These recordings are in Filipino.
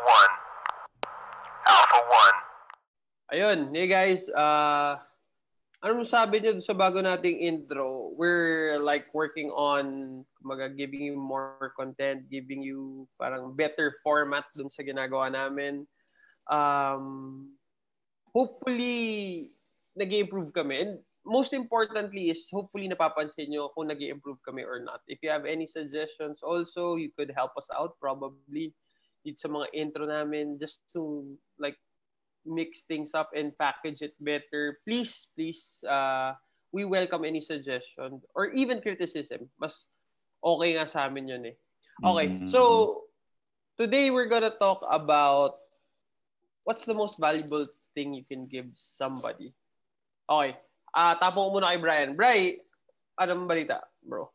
1. Alpha 1. Ayun, hey guys, uh, ano sabi niyo sa bago nating intro? We're like working on kumaga, giving you more content, giving you parang better format dun sa ginagawa namin. Um, hopefully, nag improve kami. And most importantly is hopefully napapansin nyo kung nag improve kami or not. If you have any suggestions also, you could help us out probably sa mga intro namin just to like mix things up and package it better. Please, please, uh, we welcome any suggestion or even criticism. Mas okay nga sa amin yun eh. Okay, mm-hmm. so today we're gonna talk about what's the most valuable thing you can give somebody. Okay, uh, tapong muna kay Brian. Brian, anong balita, bro?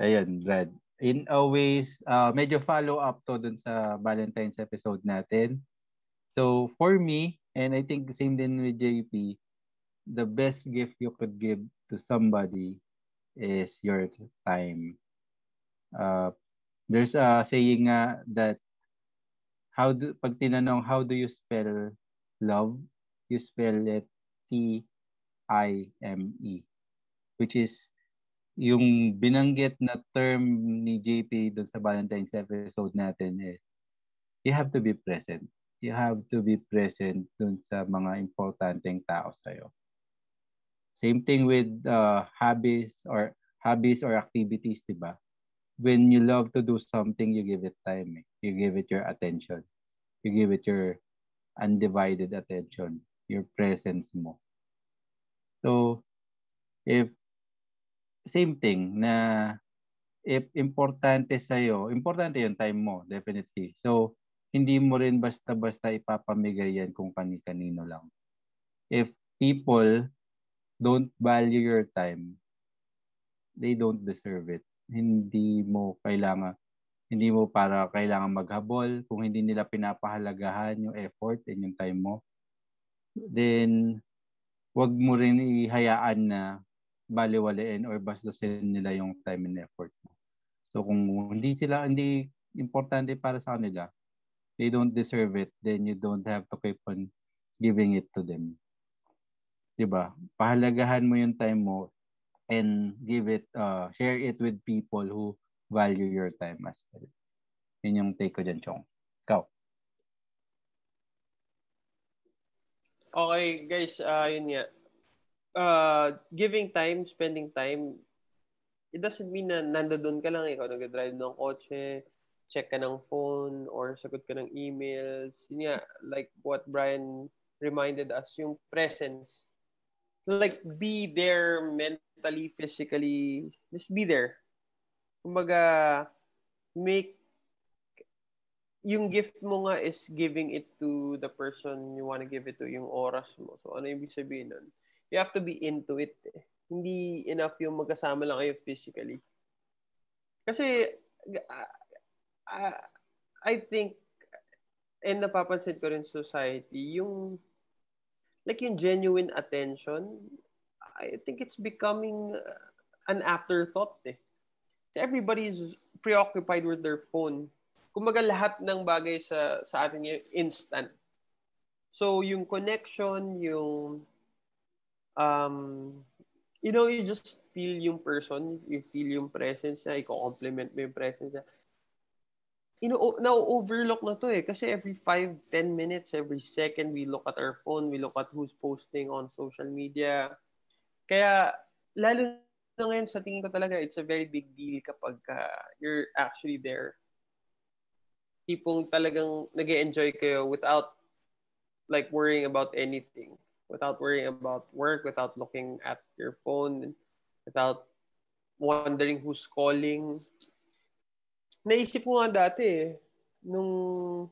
Ayun, Brad in a ways, uh, medyo follow up to dun sa Valentine's episode natin. So for me, and I think same din with JP, the best gift you could give to somebody is your time. Uh, there's a saying nga that how do, pag tinanong how do you spell love, you spell it T I M E, which is yung binanggit na term ni JP doon sa Valentine's episode natin is you have to be present. You have to be present doon sa mga importanteng tao sa'yo. Same thing with uh, hobbies or hobbies or activities, di ba? When you love to do something, you give it time. Eh. You give it your attention. You give it your undivided attention, your presence mo. So, if same thing na if importante sa iyo, importante 'yung time mo, definitely. So, hindi mo rin basta-basta ipapamigay yan kung kani-kanino lang. If people don't value your time, they don't deserve it. Hindi mo kailangan hindi mo para kailangan maghabol kung hindi nila pinapahalagahan yung effort and yung time mo then wag mo rin ihayaan na baliwalain or bastusin nila yung time and effort mo. So kung hindi sila, hindi importante para sa kanila, they don't deserve it, then you don't have to keep on giving it to them. 'Di ba? Pahalagahan mo yung time mo and give it, uh, share it with people who value your time as well. Yun yung take ko dyan, Chong. Ikaw. Okay, guys, uh, yun nga uh, giving time, spending time, it doesn't mean na nandoon ka lang, ikaw nag-drive ng kotse, check ka ng phone, or sagot ka ng emails. Yun nga, like what Brian reminded us, yung presence. Like, be there mentally, physically. Just be there. Kumbaga, make yung gift mo nga is giving it to the person you want to give it to, yung oras mo. So, ano ibig sabihin nun? You have to be into it. Hindi enough yung magkasama lang kayo physically. Kasi, uh, uh, I think, and napapansin ko rin society, yung, like yung genuine attention, I think it's becoming an afterthought eh. So everybody is preoccupied with their phone. Kumbaga lahat ng bagay sa sa atin yung instant. So yung connection, yung um, you know, you just feel yung person, you feel yung presence niya, i-compliment mo yung presence niya. You know, now overlook na to eh. Kasi every 5, 10 minutes, every second, we look at our phone, we look at who's posting on social media. Kaya, lalo na ngayon, sa tingin ko talaga, it's a very big deal kapag uh, you're actually there. Tipong talagang nag enjoy kayo without like worrying about anything without worrying about work, without looking at your phone, without wondering who's calling. Naisip ko nga dati eh, nung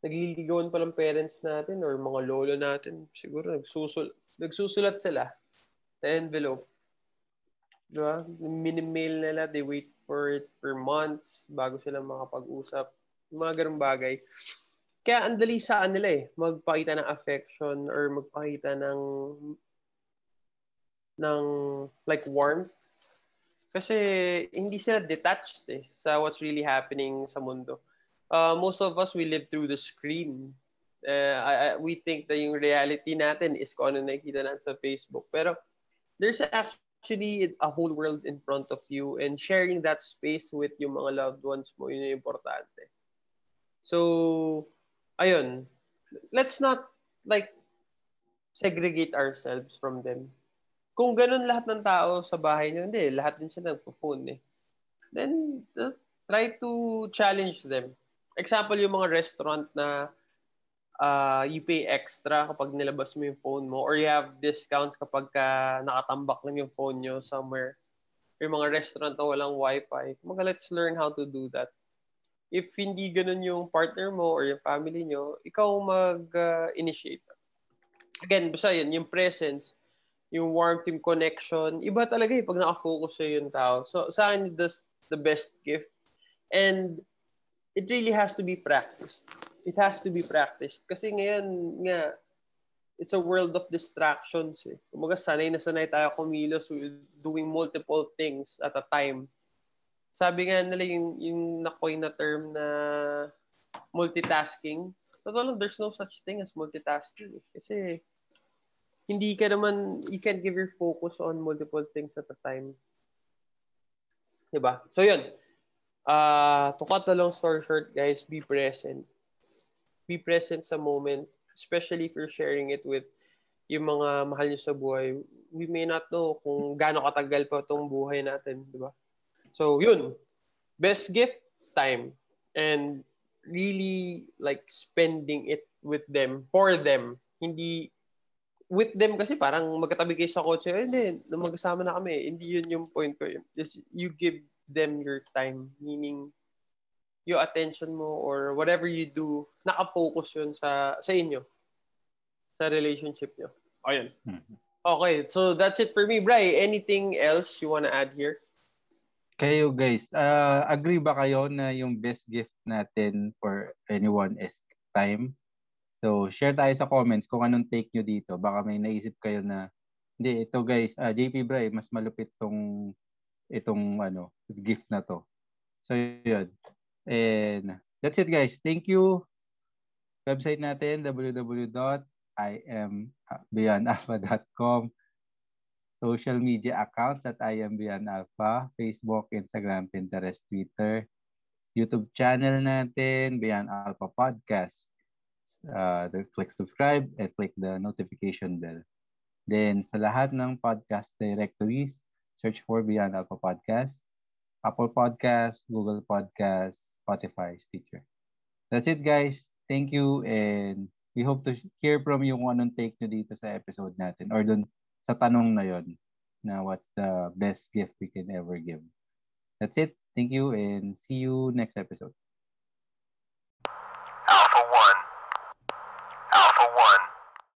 nagliligawan pa ng parents natin or mga lolo natin, siguro nagsusul nagsusulat sila sa envelope. Diba? Minimail nila, they wait for it for months bago sila makapag-usap. Mga ganung bagay. Kaya ang dali sa kanila eh, magpakita ng affection or magpakita ng ng like warmth. Kasi hindi sila detached eh sa what's really happening sa mundo. uh, most of us, we live through the screen. Uh, I, I, we think that yung reality natin is kung ano nakikita natin sa Facebook. Pero there's actually a whole world in front of you and sharing that space with yung mga loved ones mo, yun yung importante. So, ayun. Let's not like segregate ourselves from them. Kung ganun lahat ng tao sa bahay niyo, hindi, lahat din sila nagpo-phone eh. Then, uh, try to challenge them. Example, yung mga restaurant na uh, you pay extra kapag nilabas mo yung phone mo or you have discounts kapag ka nakatambak lang yung phone nyo somewhere. Yung mga restaurant na walang wifi. Mga let's learn how to do that. If hindi ganun yung partner mo or yung family nyo, ikaw mag-initiate. Uh, Again, basta yun, yung presence, yung warmth, yung connection, iba talaga eh pag nakafocus sa yung tao. So, sa akin, that's the best gift. And it really has to be practiced. It has to be practiced. Kasi ngayon nga, it's a world of distractions eh. Kumaga sanay na sanay tayo kumilos with doing multiple things at a time. Sabi nga nila yung, yung nakoy na term na multitasking. Totoo lang, there's no such thing as multitasking. Eh. Kasi hindi ka naman, you can't give your focus on multiple things at a time. Diba? So yun, uh, to cut the long story short, guys, be present. Be present sa moment, especially if you're sharing it with yung mga mahal niyo sa buhay. We may not know kung gaano katagal pa itong buhay natin, di ba? So, yun. Best gift, time. And really, like, spending it with them, for them. Hindi, with them kasi parang magkatabi kayo sa kotse, eh, hindi, magkasama na kami. Hindi yun yung point ko. Just, you give them your time. Meaning, yung attention mo or whatever you do, nakapokus yun sa, sa inyo. Sa relationship nyo. Ayun. Mm-hmm. Okay, so that's it for me. Bray, anything else you wanna add here? Kayo guys, uh, agree ba kayo na yung best gift natin for anyone is time? So, share tayo sa comments kung anong take nyo dito. Baka may naisip kayo na, hindi, ito guys, uh, ah, JP Bray, mas malupit tong itong ano, gift na to. So yun. And that's it guys. Thank you. Website natin www.imbeyondalpha.com Social media accounts at imbeyondalpha, Facebook, Instagram, Pinterest, Twitter. YouTube channel natin, Beyond Alpha Podcast. Uh, click subscribe and click the notification bell. Then sa lahat ng podcast directories, Search for Beyond Alpha Podcast, Apple Podcast, Google Podcast, Spotify, Stitcher. That's it, guys. Thank you and we hope to hear from you kung anong take nyo dito sa episode natin or dun sa tanong na yon na what's the best gift we can ever give. That's it. Thank you and see you next episode.